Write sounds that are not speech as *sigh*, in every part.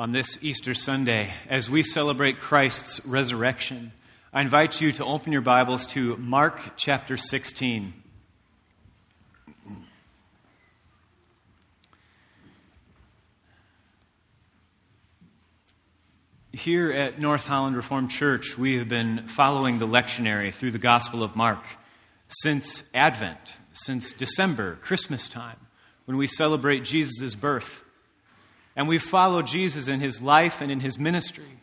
on this Easter Sunday as we celebrate Christ's resurrection. I invite you to open your Bibles to Mark chapter 16. Here at North Holland Reformed Church, we have been following the lectionary through the Gospel of Mark since Advent, since December, Christmas time, when we celebrate Jesus' birth. And we follow Jesus in his life and in his ministry.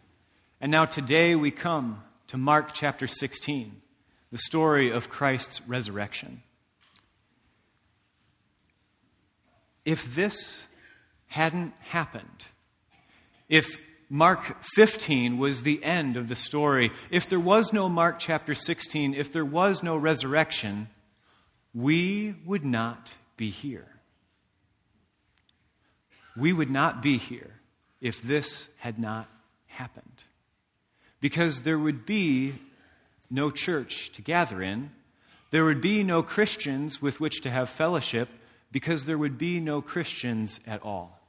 And now today we come to Mark chapter 16, the story of Christ's resurrection. If this hadn't happened, if Mark 15 was the end of the story, if there was no Mark chapter 16, if there was no resurrection, we would not be here we would not be here if this had not happened. Because there would be no church to gather in, there would be no Christians with which to have fellowship, because there would be no Christians at all.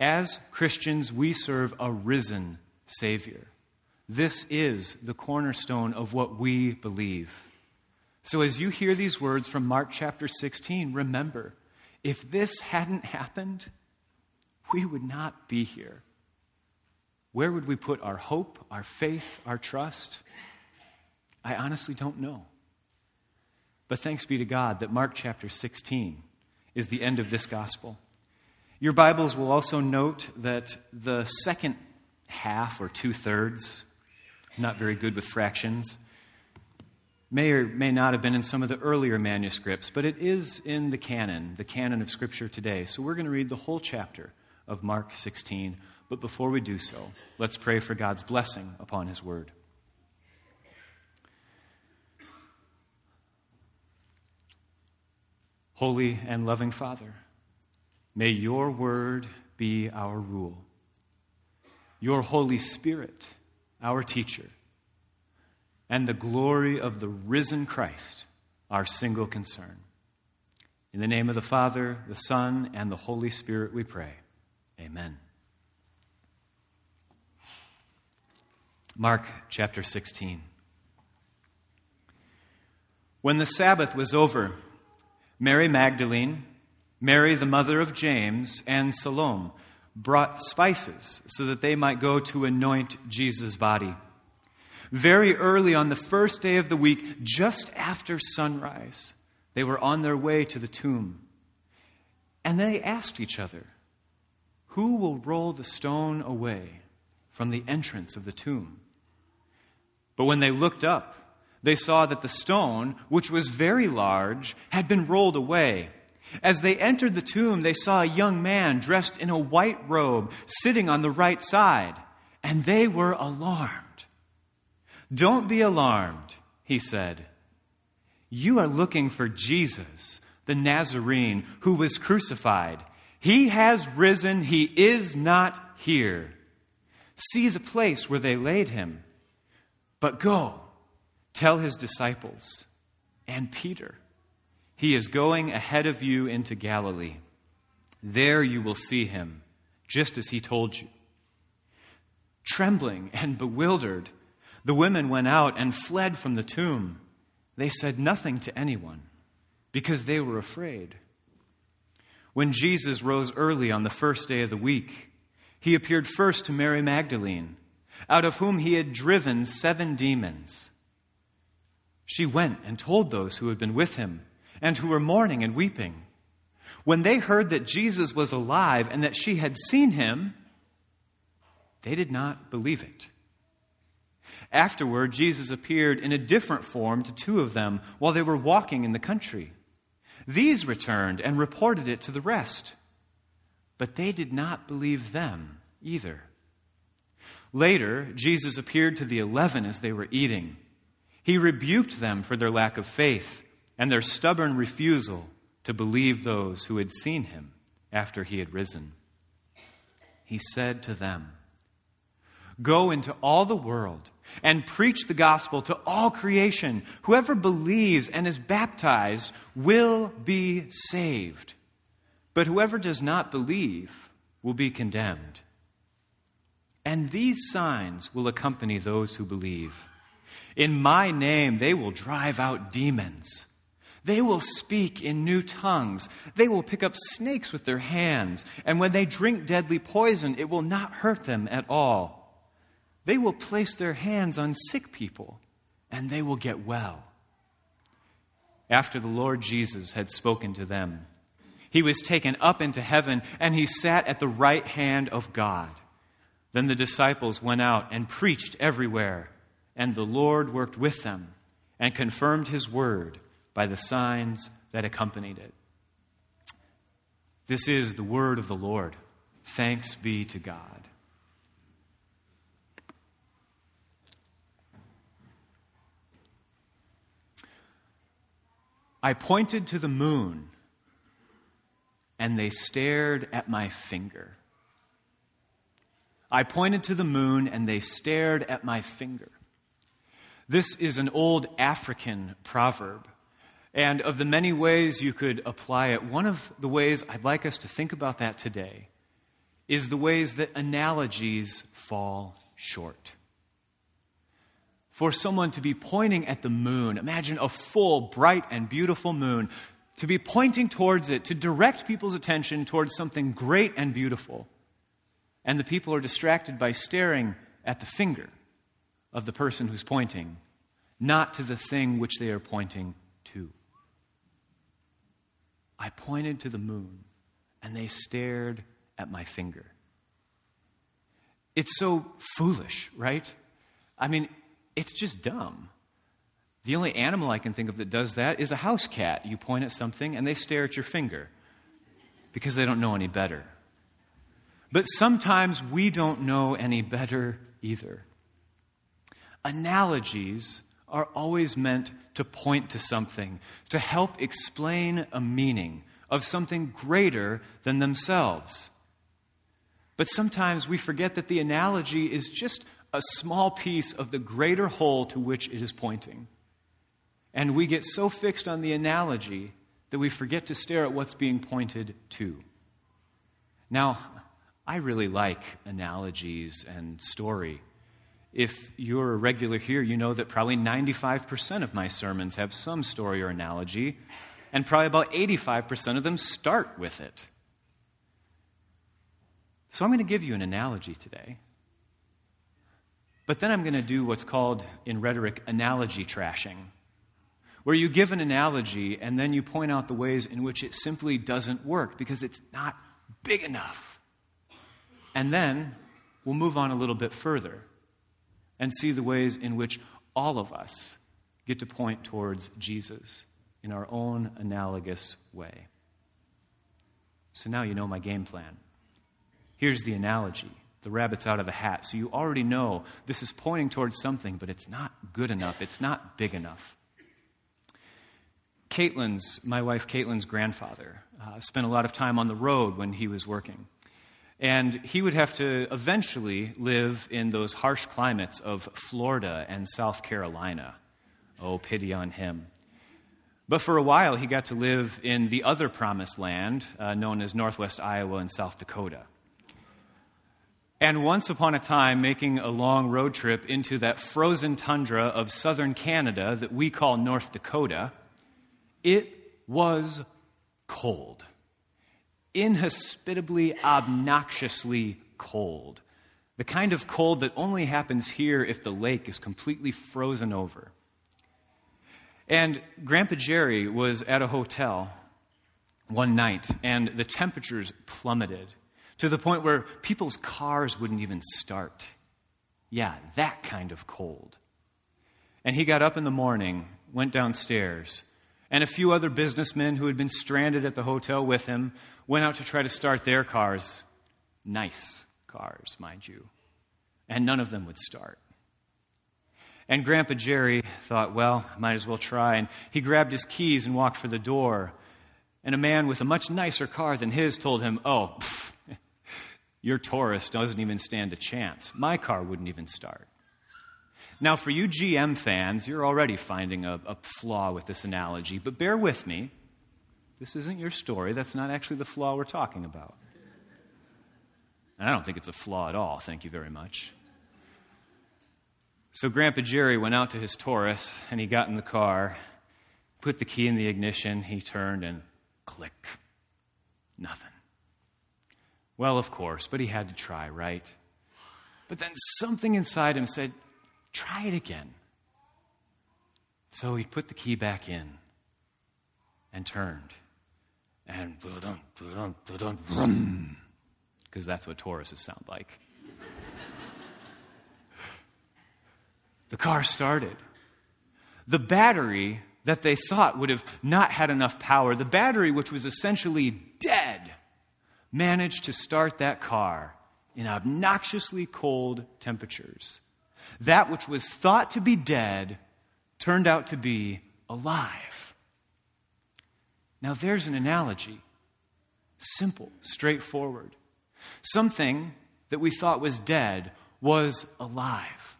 As Christians, we serve a risen Savior. This is the cornerstone of what we believe. So, as you hear these words from Mark chapter 16, remember if this hadn't happened, we would not be here. Where would we put our hope, our faith, our trust? I honestly don't know. But thanks be to God that Mark chapter 16 is the end of this gospel. Your Bibles will also note that the second half, or two thirds, not very good with fractions, may or may not have been in some of the earlier manuscripts, but it is in the canon, the canon of Scripture today. So we're going to read the whole chapter of Mark 16. But before we do so, let's pray for God's blessing upon His word. Holy and loving Father, may your word be our rule, your Holy Spirit, our teacher, and the glory of the risen Christ, our single concern. In the name of the Father, the Son, and the Holy Spirit, we pray. Amen. Mark chapter 16. When the Sabbath was over, Mary Magdalene, Mary the mother of James, and Salome brought spices so that they might go to anoint Jesus' body. Very early on the first day of the week, just after sunrise, they were on their way to the tomb. And they asked each other, who will roll the stone away from the entrance of the tomb? But when they looked up, they saw that the stone, which was very large, had been rolled away. As they entered the tomb, they saw a young man dressed in a white robe sitting on the right side, and they were alarmed. Don't be alarmed, he said. You are looking for Jesus, the Nazarene, who was crucified. He has risen, he is not here. See the place where they laid him. But go, tell his disciples and Peter, he is going ahead of you into Galilee. There you will see him, just as he told you. Trembling and bewildered, the women went out and fled from the tomb. They said nothing to anyone because they were afraid. When Jesus rose early on the first day of the week, he appeared first to Mary Magdalene, out of whom he had driven seven demons. She went and told those who had been with him and who were mourning and weeping. When they heard that Jesus was alive and that she had seen him, they did not believe it. Afterward, Jesus appeared in a different form to two of them while they were walking in the country. These returned and reported it to the rest, but they did not believe them either. Later, Jesus appeared to the eleven as they were eating. He rebuked them for their lack of faith and their stubborn refusal to believe those who had seen him after he had risen. He said to them, Go into all the world and preach the gospel to all creation. Whoever believes and is baptized will be saved. But whoever does not believe will be condemned. And these signs will accompany those who believe. In my name, they will drive out demons. They will speak in new tongues. They will pick up snakes with their hands. And when they drink deadly poison, it will not hurt them at all. They will place their hands on sick people, and they will get well. After the Lord Jesus had spoken to them, he was taken up into heaven, and he sat at the right hand of God. Then the disciples went out and preached everywhere, and the Lord worked with them and confirmed his word by the signs that accompanied it. This is the word of the Lord. Thanks be to God. I pointed to the moon, and they stared at my finger. I pointed to the moon, and they stared at my finger. This is an old African proverb. And of the many ways you could apply it, one of the ways I'd like us to think about that today is the ways that analogies fall short. For someone to be pointing at the moon, imagine a full, bright, and beautiful moon, to be pointing towards it, to direct people's attention towards something great and beautiful. And the people are distracted by staring at the finger of the person who's pointing, not to the thing which they are pointing to. I pointed to the moon, and they stared at my finger. It's so foolish, right? I mean, it's just dumb. The only animal I can think of that does that is a house cat. You point at something and they stare at your finger because they don't know any better. But sometimes we don't know any better either. Analogies are always meant to point to something, to help explain a meaning of something greater than themselves. But sometimes we forget that the analogy is just a small piece of the greater whole to which it is pointing. And we get so fixed on the analogy that we forget to stare at what's being pointed to. Now, I really like analogies and story. If you're a regular here, you know that probably 95% of my sermons have some story or analogy, and probably about 85% of them start with it. So I'm going to give you an analogy today. But then I'm going to do what's called in rhetoric analogy trashing, where you give an analogy and then you point out the ways in which it simply doesn't work because it's not big enough. And then we'll move on a little bit further and see the ways in which all of us get to point towards Jesus in our own analogous way. So now you know my game plan. Here's the analogy the rabbit's out of the hat. So you already know this is pointing towards something, but it's not good enough. It's not big enough. Caitlin's, my wife Caitlin's grandfather, uh, spent a lot of time on the road when he was working. And he would have to eventually live in those harsh climates of Florida and South Carolina. Oh, pity on him. But for a while, he got to live in the other promised land, uh, known as Northwest Iowa and South Dakota. And once upon a time, making a long road trip into that frozen tundra of southern Canada that we call North Dakota, it was cold. Inhospitably, obnoxiously cold. The kind of cold that only happens here if the lake is completely frozen over. And Grandpa Jerry was at a hotel one night, and the temperatures plummeted to the point where people's cars wouldn't even start. Yeah, that kind of cold. And he got up in the morning, went downstairs, and a few other businessmen who had been stranded at the hotel with him went out to try to start their cars. Nice cars, mind you. And none of them would start. And Grandpa Jerry thought, well, might as well try. And he grabbed his keys and walked for the door. And a man with a much nicer car than his told him, oh, *laughs* pff, your Taurus doesn't even stand a chance. My car wouldn't even start. Now, for you GM fans, you're already finding a, a, flaw with this analogy, but bear with me. This isn't your story. That's not actually the flaw we're talking about. And I don't think it's a flaw at all, thank you very much. So Grandpa Jerry went out to his Taurus and he got in the car, put the key in the ignition, he turned and click. Nothing. Well, of course, but he had to try, right? But then something inside him said, try it again. So he put the key back in and turned. And because that's what Tauruses sound like. the car started. The battery that they thought would have not had enough power, the battery which was essentially dead, managed to start that car in obnoxiously cold temperatures. That which was thought to be dead turned out to be alive. Now, there's an analogy simple, straightforward. Something that we thought was dead was alive.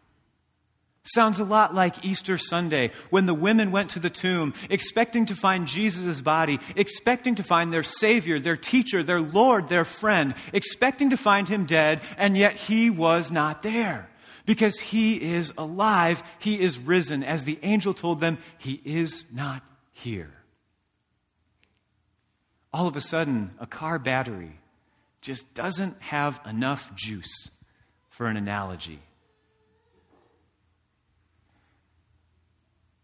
Sounds a lot like Easter Sunday when the women went to the tomb expecting to find Jesus' body, expecting to find their Savior, their teacher, their Lord, their friend, expecting to find him dead, and yet he was not there. Because he is alive, he is risen. As the angel told them, he is not here. All of a sudden, a car battery just doesn't have enough juice for an analogy.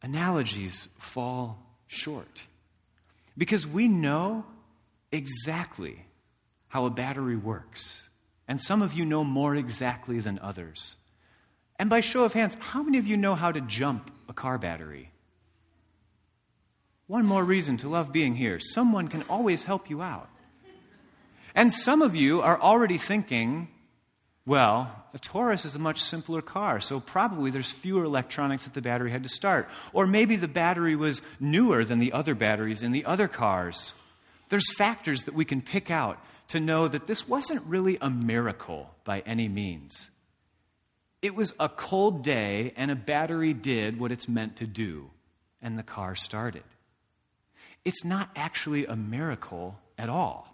Analogies fall short because we know exactly how a battery works. And some of you know more exactly than others. And by show of hands, how many of you know how to jump a car battery? One more reason to love being here. Someone can always help you out. And some of you are already thinking, well, a Taurus is a much simpler car, so probably there's fewer electronics that the battery had to start. Or maybe the battery was newer than the other batteries in the other cars. There's factors that we can pick out to know that this wasn't really a miracle by any means. It was a cold day, and a battery did what it's meant to do, and the car started. It's not actually a miracle at all.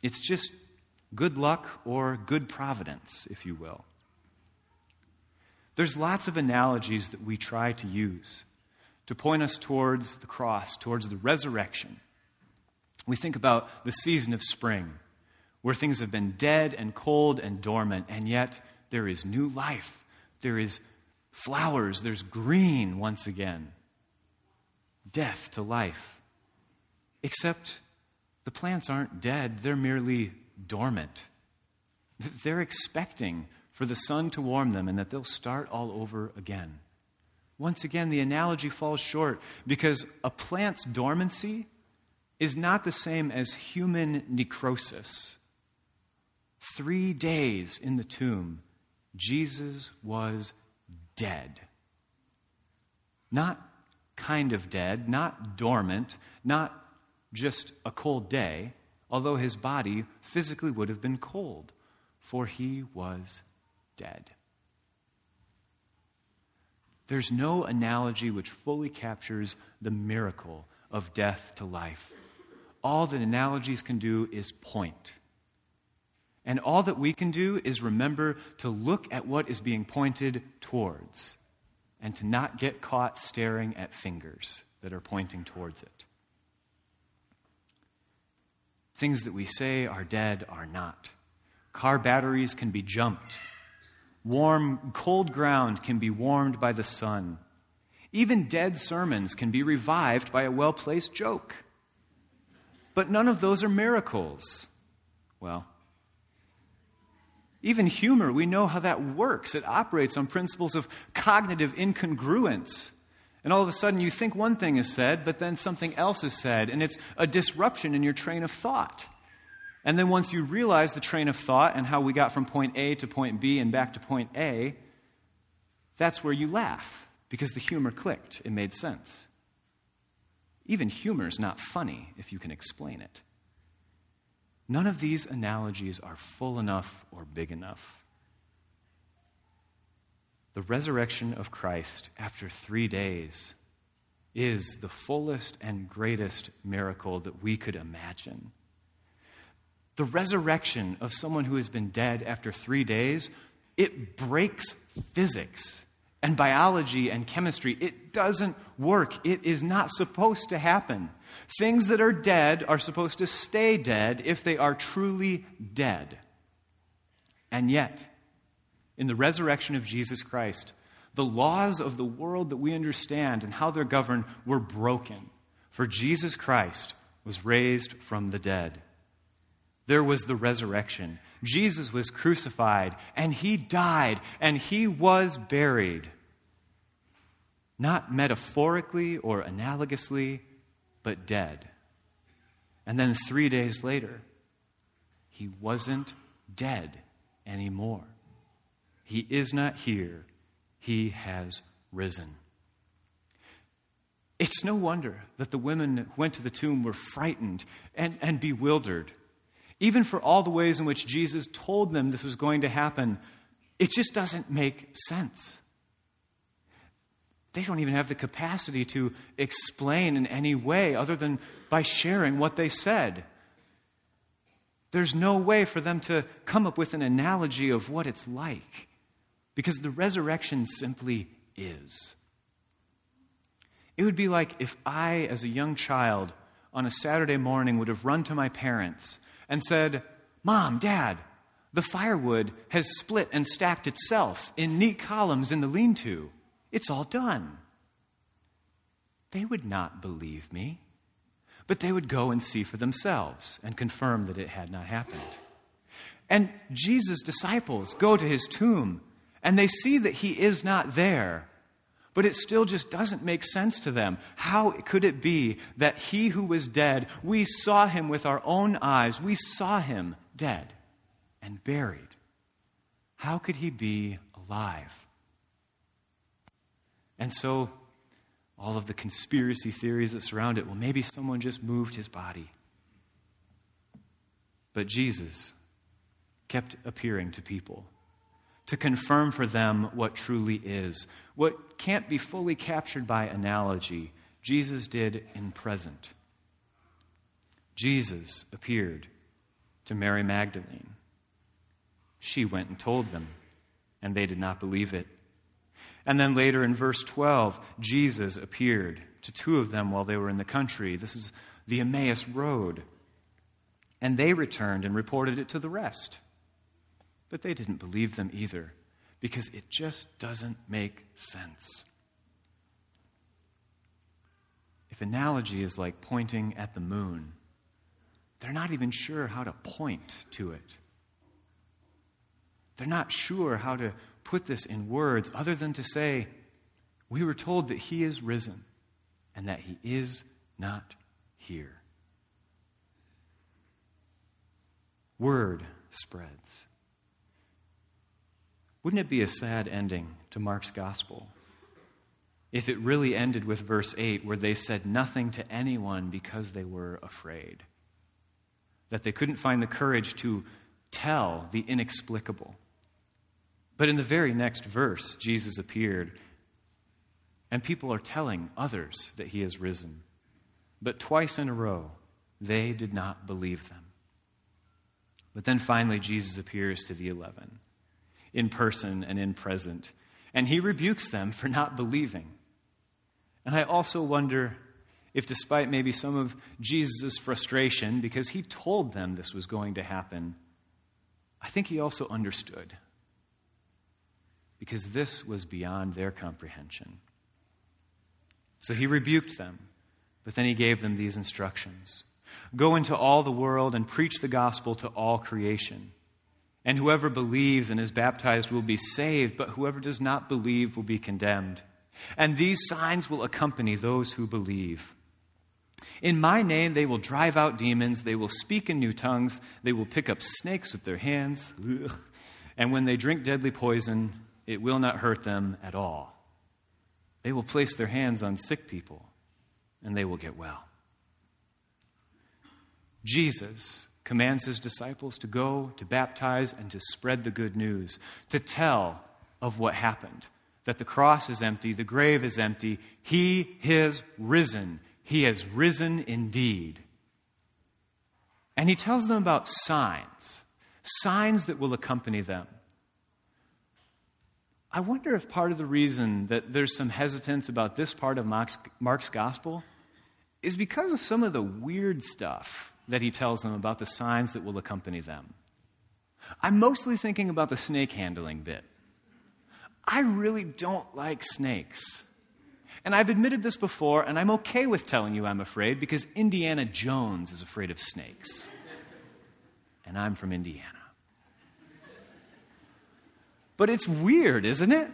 It's just good luck or good providence, if you will. There's lots of analogies that we try to use to point us towards the cross, towards the resurrection. We think about the season of spring, where things have been dead and cold and dormant, and yet there is new life. There is flowers. There's green once again. Death to life. Except the plants aren't dead, they're merely dormant. They're expecting for the sun to warm them and that they'll start all over again. Once again, the analogy falls short because a plant's dormancy is not the same as human necrosis. Three days in the tomb, Jesus was dead. Not kind of dead, not dormant, not just a cold day, although his body physically would have been cold, for he was dead. There's no analogy which fully captures the miracle of death to life. All that analogies can do is point. And all that we can do is remember to look at what is being pointed towards and to not get caught staring at fingers that are pointing towards it. Things that we say are dead are not. Car batteries can be jumped. Warm, cold ground can be warmed by the sun. Even dead sermons can be revived by a well placed joke. But none of those are miracles. Well, even humor, we know how that works. It operates on principles of cognitive incongruence. And all of a sudden, you think one thing is said, but then something else is said, and it's a disruption in your train of thought. And then once you realize the train of thought and how we got from point A to point B and back to point A, that's where you laugh because the humor clicked. It made sense. Even humor is not funny if you can explain it. None of these analogies are full enough or big enough the resurrection of Christ after three days is the fullest and greatest miracle that we could imagine. The resurrection of someone who has been dead after three days, it breaks physics and biology and chemistry. It doesn't work. It is not supposed to happen. Things that are dead are supposed to stay dead if they are truly dead. And yet, in the resurrection of Jesus Christ, the laws of the world that we understand and how they're governed were broken. For Jesus Christ was raised from the dead. There was the resurrection. Jesus was crucified, and he died, and he was buried. Not metaphorically or analogously, but dead. And then three days later, he wasn't dead anymore. He is not here, he has risen. It's no wonder that the women who went to the tomb were frightened and, and bewildered. Even for all the ways in which Jesus told them this was going to happen, it just doesn't make sense. They don't even have the capacity to explain in any way other than by sharing what they said. There's no way for them to come up with an analogy of what it's like because the resurrection simply is. It would be like if I, as a young child, on a Saturday morning would have run to my parents and said, Mom, Dad, the firewood has split and stacked itself in neat columns in the lean to. It's all done. They would not believe me, but they would go and see for themselves and confirm that it had not happened. And Jesus' disciples go to his tomb and they see that he is not there but it still just doesn't make sense to them. How could it be that he who was dead, we saw him with our own eyes, we saw him dead and buried? How could he be alive? And so, all of the conspiracy theories that surround it well, maybe someone just moved his body. But Jesus kept appearing to people to confirm for them what truly is. What can't be fully captured by analogy, Jesus did in present. Jesus appeared to Mary Magdalene. She went and told them, and they did not believe it. And then later in verse 12, Jesus appeared to two of them while they were in the country. This is the Emmaus Road. And they returned and reported it to the rest. But they didn't believe them either because it just doesn't make sense. If analogy is like pointing at the moon, they're not even sure how to point to it. They're not sure how to put this in words other than to say, We were told that he is risen and that he is not here. Word spreads. Wouldn't it be a sad ending to Mark's gospel if it really ended with verse 8, where they said nothing to anyone because they were afraid? That they couldn't find the courage to tell the inexplicable. But in the very next verse, Jesus appeared, and people are telling others that he has risen. But twice in a row, they did not believe them. But then finally, Jesus appears to the eleven in person and in present. And he rebukes them for not believing. And I also wonder if, despite maybe some of Jesus' frustration, because he told them this was going to happen, I think he also understood. Because this was beyond their comprehension. So he rebuked them, but then he gave them these instructions Go into all the world and preach the gospel to all creation. And whoever believes and is baptized will be saved, but whoever does not believe will be condemned. And these signs will accompany those who believe. In my name, they will drive out demons, they will speak in new tongues, they will pick up snakes with their hands, and when they drink deadly poison, it will not hurt them at all. They will place their hands on sick people, and they will get well. Jesus commands his disciples to go, to baptize, and to spread the good news, to tell of what happened that the cross is empty, the grave is empty, he has risen. He has risen indeed. And he tells them about signs, signs that will accompany them. I wonder if part of the reason that there's some hesitance about this part of Mark's, Mark's gospel is because of some of the weird stuff that he tells them about the signs that will accompany them. I'm mostly thinking about the snake handling bit. I really don't like snakes. And I've admitted this before, and I'm okay with telling you I'm afraid because Indiana Jones is afraid of snakes. And I'm from Indiana. But it's weird, isn't it?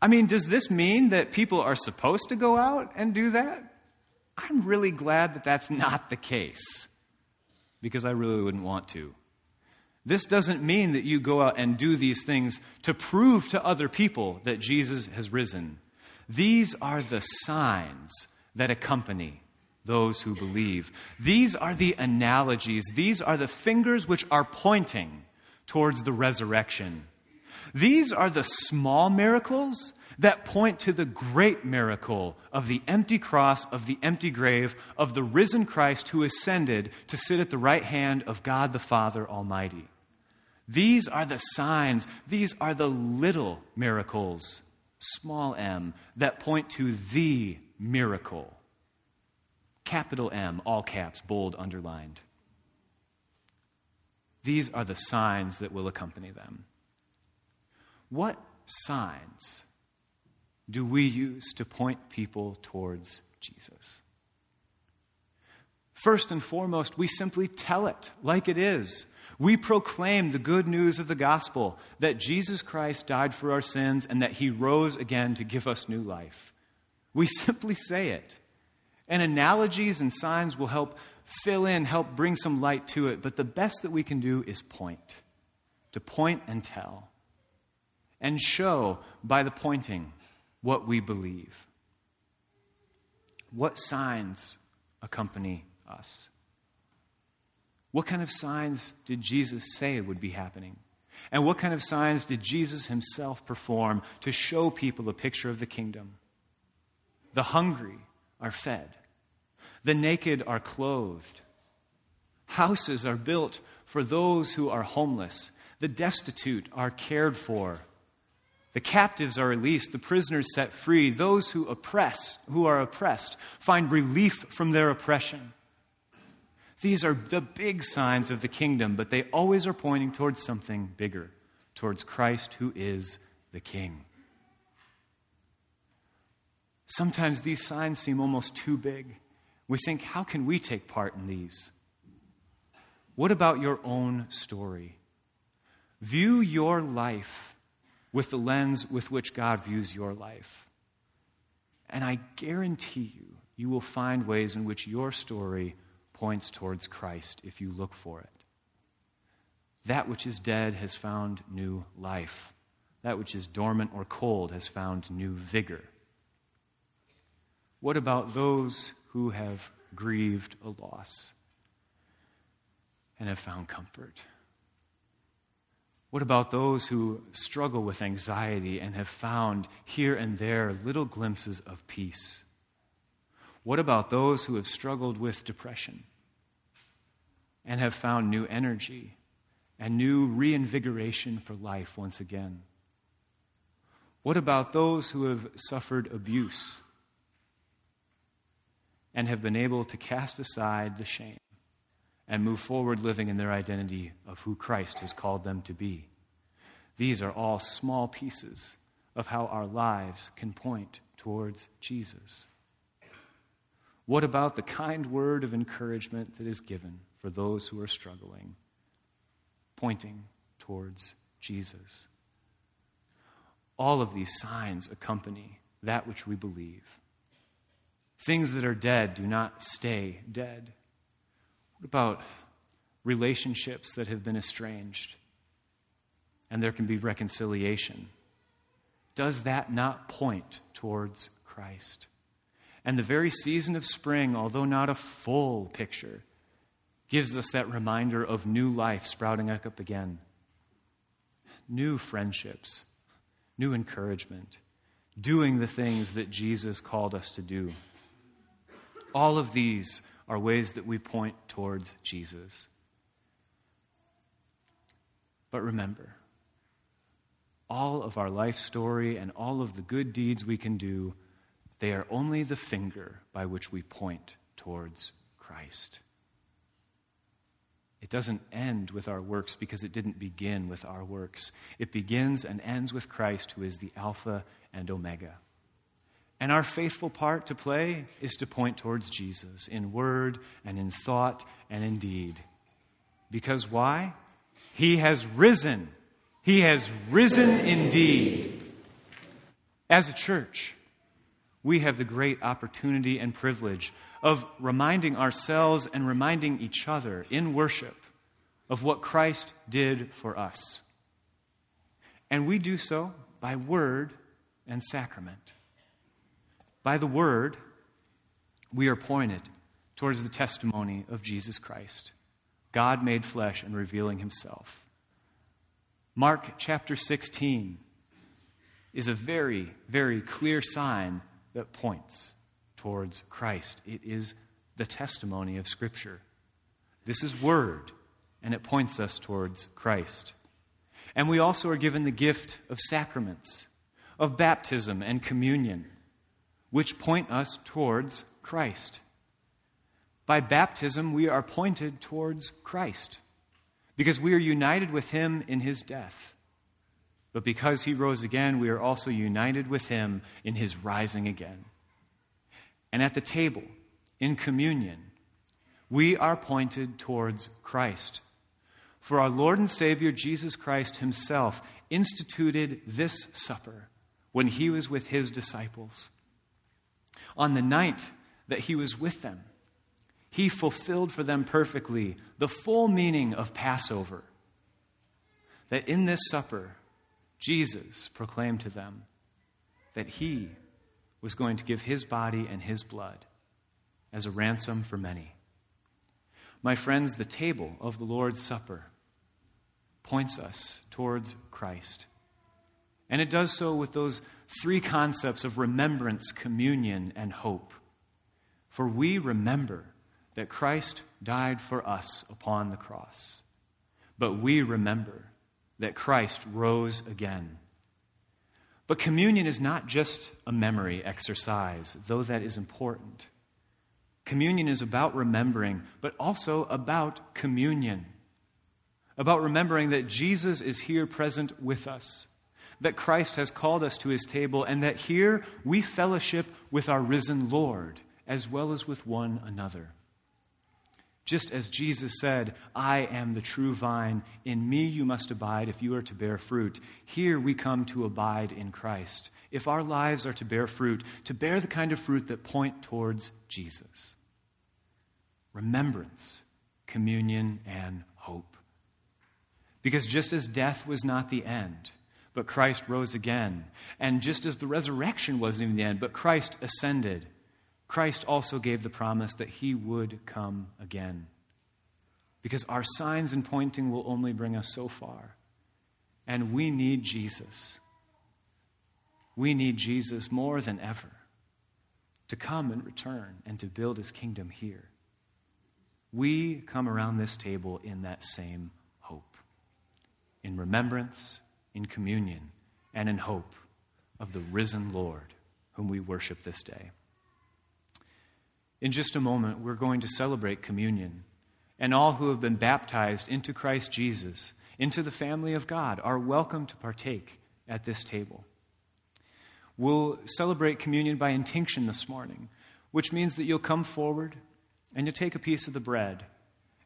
I mean, does this mean that people are supposed to go out and do that? I'm really glad that that's not the case because I really wouldn't want to. This doesn't mean that you go out and do these things to prove to other people that Jesus has risen. These are the signs that accompany those who believe. These are the analogies. These are the fingers which are pointing towards the resurrection. These are the small miracles that point to the great miracle of the empty cross, of the empty grave, of the risen Christ who ascended to sit at the right hand of God the Father Almighty. These are the signs, these are the little miracles, small m, that point to the miracle. Capital M, all caps, bold, underlined. These are the signs that will accompany them. What signs do we use to point people towards Jesus? First and foremost, we simply tell it like it is. We proclaim the good news of the gospel that Jesus Christ died for our sins and that he rose again to give us new life. We simply say it. And analogies and signs will help fill in, help bring some light to it. But the best that we can do is point, to point and tell, and show by the pointing what we believe. What signs accompany us? What kind of signs did Jesus say would be happening? And what kind of signs did Jesus himself perform to show people a picture of the kingdom? The hungry are fed, the naked are clothed, houses are built for those who are homeless, the destitute are cared for. The captives are released, the prisoners set free, those who oppress, who are oppressed, find relief from their oppression. These are the big signs of the kingdom, but they always are pointing towards something bigger, towards Christ who is the King. Sometimes these signs seem almost too big. We think, how can we take part in these? What about your own story? View your life with the lens with which God views your life. And I guarantee you, you will find ways in which your story points towards Christ if you look for it. That which is dead has found new life. That which is dormant or cold has found new vigor. What about those who have grieved a loss and have found comfort? What about those who struggle with anxiety and have found here and there little glimpses of peace? What about those who have struggled with depression and have found new energy and new reinvigoration for life once again? What about those who have suffered abuse and have been able to cast aside the shame and move forward living in their identity of who Christ has called them to be? These are all small pieces of how our lives can point towards Jesus. What about the kind word of encouragement that is given for those who are struggling, pointing towards Jesus? All of these signs accompany that which we believe. Things that are dead do not stay dead. What about relationships that have been estranged and there can be reconciliation? Does that not point towards Christ? And the very season of spring, although not a full picture, gives us that reminder of new life sprouting up again, new friendships, new encouragement, doing the things that Jesus called us to do. All of these are ways that we point towards Jesus. But remember, all of our life story and all of the good deeds we can do, they are only the finger by which we point towards Christ. It doesn't end with our works because it didn't begin with our works. It begins and ends with Christ, who is the Alpha and Omega. And our faithful part to play is to point towards Jesus in word and in thought and in deed. Because why? He has risen. He has risen indeed. As a church, we have the great opportunity and privilege of reminding ourselves and reminding each other in worship of what Christ did for us. And we do so by word and sacrament. By the word, we are pointed towards the testimony of Jesus Christ, God made flesh and revealing himself. Mark chapter 16 is a very, very clear sign that points towards Christ. It is the testimony of Scripture. This is Word, and it points us towards Christ. And we also are given the gift of sacraments, of baptism and communion, which point us towards Christ. By baptism, we are pointed towards Christ because we are united with him in his death. But because he rose again, we are also united with him in his rising again. And at the table, in communion, we are pointed towards Christ. For our Lord and Savior Jesus Christ himself instituted this supper when he was with his disciples. On the night that he was with them, he fulfilled for them perfectly the full meaning of Passover. That in this supper, Jesus proclaimed to them that he was going to give his body and his blood as a ransom for many. My friends, the table of the Lord's Supper points us towards Christ. And it does so with those three concepts of remembrance, communion, and hope. For we remember that Christ died for us upon the cross. But we remember that Christ rose again. But communion is not just a memory exercise, though that is important. Communion is about remembering, but also about communion. About remembering that Jesus is here present with us, that Christ has called us to his table, and that here we fellowship with our risen Lord as well as with one another. Just as Jesus said, I am the true vine, in me you must abide if you are to bear fruit. Here we come to abide in Christ. If our lives are to bear fruit, to bear the kind of fruit that point towards Jesus. Remembrance, communion, and hope. Because just as death was not the end, but Christ rose again, and just as the resurrection wasn't the end, but Christ ascended, Christ also gave the promise that he would come again. Because our signs and pointing will only bring us so far. And we need Jesus. We need Jesus more than ever to come and return and to build his kingdom here. We come around this table in that same hope, in remembrance, in communion, and in hope of the risen Lord whom we worship this day. In just a moment, we're going to celebrate communion. And all who have been baptized into Christ Jesus, into the family of God, are welcome to partake at this table. We'll celebrate communion by intinction this morning, which means that you'll come forward and you'll take a piece of the bread,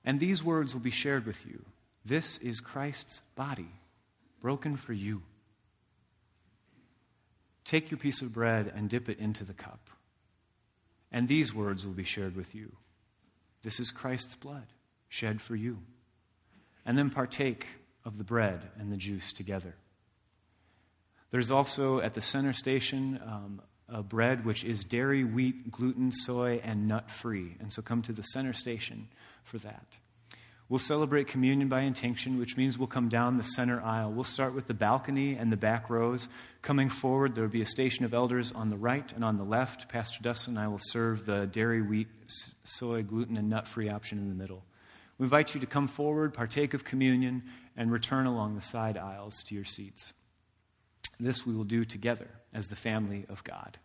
and these words will be shared with you. This is Christ's body, broken for you. Take your piece of bread and dip it into the cup. And these words will be shared with you This is Christ's blood, shed for you. And then partake of the bread and the juice together. There's also at the center station um, a bread which is dairy, wheat, gluten, soy, and nut free. And so come to the center station for that. We'll celebrate communion by intinction, which means we'll come down the center aisle. We'll start with the balcony and the back rows. Coming forward, there will be a station of elders on the right and on the left. Pastor Dustin and I will serve the dairy, wheat, soy, gluten, and nut free option in the middle. We invite you to come forward, partake of communion, and return along the side aisles to your seats. This we will do together as the family of God.